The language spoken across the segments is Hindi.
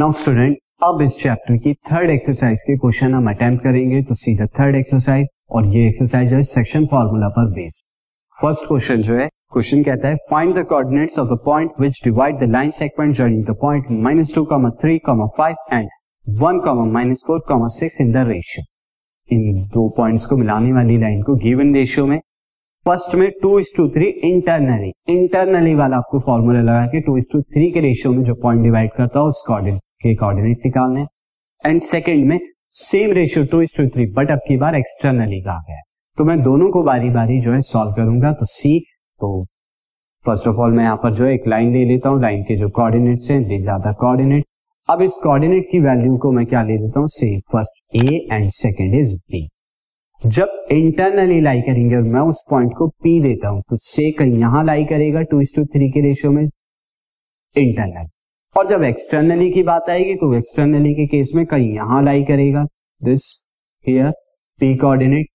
नाउ स्टूडेंट अब इस चैप्टर की थर्ड एक्सरसाइज के क्वेश्चन हम अटेम्प्ट करेंगे तो सीधा थर्ड एक्सरसाइज और ये एक्सरसाइज है सेक्शन फॉर्मूला पर बेस्ड फ़र्स्ट क्वेश्चन जो है क्वेश्चन कहता है find the coordinates of the point which divide the line segment joining the point minus two comma three comma five and one comma minus four comma six in the ratio इन दो पॉइंट्स को मिलाने वाली लाइन को गिवन रेशियो में। फ़र्स्ट में two is to three internally internally वाला आपको फॉर्मूला लगा के टू इज़ टू थ्री के रेशियो में जो पॉइंट डिवाइड करता है उस कोऑर्डिनेट के कोऑर्डिनेट निकालने। एंड सेकेंड में same ratio two is to three but अब की बार एक्सटर्नली कहा गया तो मैं दोनों को बारी बारी जो है सॉल्व करूँगा तो सी तो फ़र्स्ट ऑफ़ ऑल मैं यहाँ पर जो है एक लाइन ले लेता हूँ लाइन के जो कोऑर्डिनेट्स हैं दिस आर द कोऑर्डिनेट अब इस कोऑर्डिनेट की वैल्यू को मैं क्या ले लेता हूँ? से first A and second is B जब इंटरनली लाई करेंगे और मैं उस पॉइंट को पी देता हूँ तो से कहीं यहाँ लाई करेगा टू इज़ टू थ्री के रेशियो में? इंटरनल और जब एक्सटर्नली की बात आएगी तो एक्सटर्नली के केस में कहीं यहाँ लाई करेगा। This here P coordinate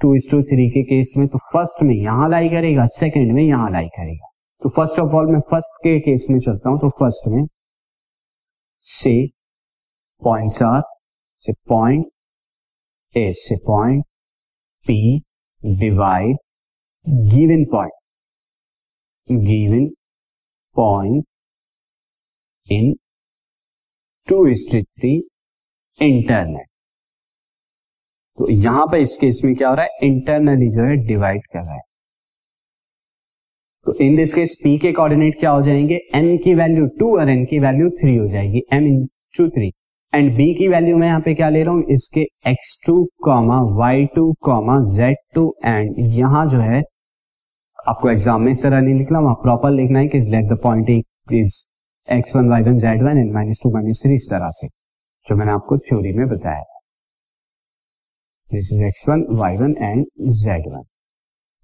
two is to three के केस में तो फ़र्स्ट में यहाँ लाई करेगा सेकेंड में यहाँ लाई करेगा। तो फ़र्स्ट ऑफ़ ऑल मैं फ़र्स्ट के केस में चलता हूँ तो फ़र्स्ट में से पॉइंट्स आर से पॉइंट ए से point P divide given point given point in two three internal तो यहाँ पर इस केस में क्या हो रहा है? इंटरनली जो है डिवाइड कर रहा है। तो इन दिस केस पी के कोऑर्डिनेट क्या हो जाएँगे? एन की वैल्यू टू और एन की वैल्यू थ्री हो जाएगी। M in two three and B की वैल्यू मैं यहाँ पे क्या ले रहा हूँ? इसके x two comma y two comma z two and यहाँ जो है, आपको एग्ज़ाम में इस तरह नहीं लिखना, वहाँ प्रॉपर लिखना है कि let the point is x one y one z one and minus two minus three इस तरह से, जो मैंने आपको थ्योरी में बताया। This is x one y one and z one.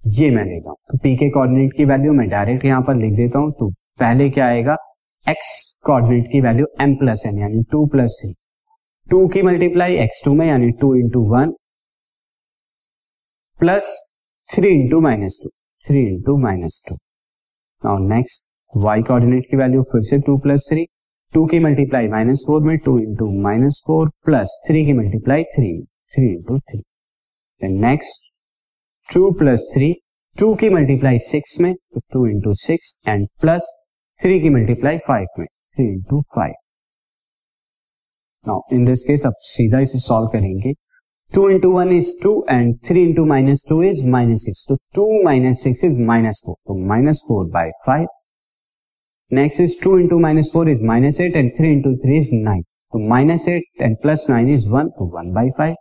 ये मैं लेता हूँ। तो पी के कोऑर्डिनेट की वैल्यू मैं डायरेक्ट यहाँ पर लिख देता हूँ। तो पहले क्या आएगा? एक्स कोऑर्डिनेट की वैल्यू एम प्लस एन यानी टू प्लस थ्री टू की मल्टीप्लाई एक्स टू में, यानी two into one plus three into minus two three into minus two और नेक्स्ट वाई कोऑर्डिनेट की वैल्यू फिर से टू प्लस थ्री टू की मल्टीप्लाई माइनस फोर में two into minus four plus three की multiply three three into three next two plus three two की मल्टीप्लाई सिक्स में two into six and plus three की मल्टीप्लाई फाइव में three into five now in this case अब सीधा इसे सॉल्व करेंगे। Two into one is two and three into minus two is minus six तो two minus six is minus four तो minus four by five next is two into minus four is minus eight and three into three is nine तो minus eight and plus nine is one तो one by five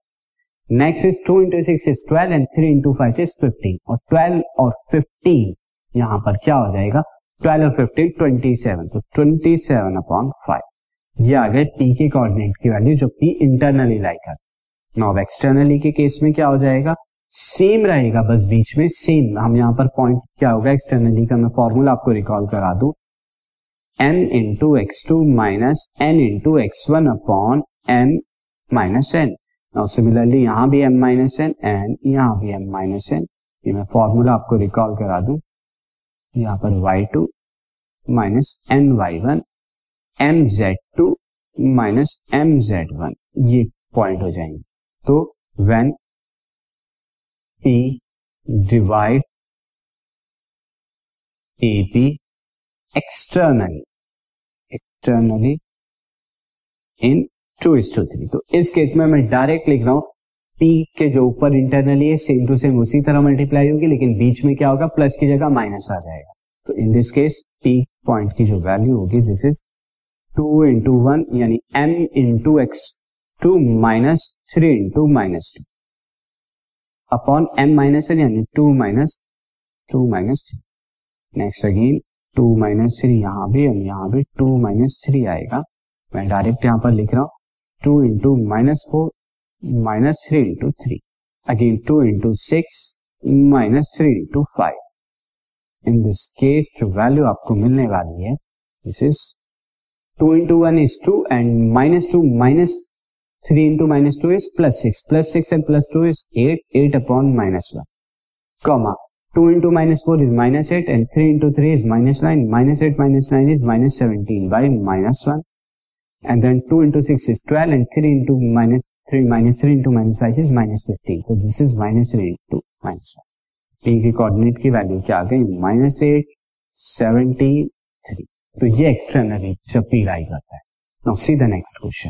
next is two into six is twelve and three into five is fifteen और ट्वेल्व और फिफ्टीन यहाँ पर क्या हो जाएगा? ट्वेल्व और फिफ्टीन ट्वेंटी सेवन तो ट्वेंटी सेवन अपॉन फाइव ये आ गए पी के कोऑर्डिनेट की वैल्यू जो पी इंटरनली लाई कर. नाउ एक्सटर्नली के केस में क्या हो जाएगा? सेम रहेगा, बस बीच में सेम हम यहाँ पर पॉइंट क्या होगा? एक्सटर्नली का मैं फॉर्मूला आपको रिकॉल करा दू. N into x two minus n into x one upon m minus n similarly यहाँ भी एम माइनस एन एंड यहाँ भी एम माइनस एन ये मैं फॉर्मूला आपको रिकॉल करा दू। यहाँ पर y two minus n y one m z two minus m z one ये पॉइंट हो जाएँगे। तो when P divide A P externally externally in two is to three तो इस केस में मैं डायरेक्ट लिख रहा हूँ पी के जो ऊपर इंटरनली है सेम टू सेम उसी तरह मल्टीप्लाई होगी, लेकिन बीच में क्या होगा? प्लस की जगह माइनस आ जाएगा। तो in this case P point की जो वैल्यू होगी this is two into one यानी m into x two minus three into minus two upon m minus n यानी two minus two minus three next again two minus three यहाँ भी और यहाँ भी टू माइनस थ्री आएगा। मैं डायरेक्ट यहाँ पर लिख रहा हूँ। Two into minus four minus three into three again two into six minus three into five in this case जो वैल्यू आपको मिलने वाली है this is two into one is two and minus two minus three into minus two is plus six plus six and plus two is eight eight upon minus one comma two into minus four is minus eight and three into three is minus nine minus eight minus nine is minus seventeen by minus one and then 2 into 6 is 12 and 3 into minus 3 minus 3 into minus 5 is minus 15 so this is minus 3 into minus 5 तीन की कोऑर्डिनेट की वैल्यू क्या आ गई? माइनस एट सेवेंटी थ्री तो ये एक्सटर्नली जब पी लाई करता है। Now see the next question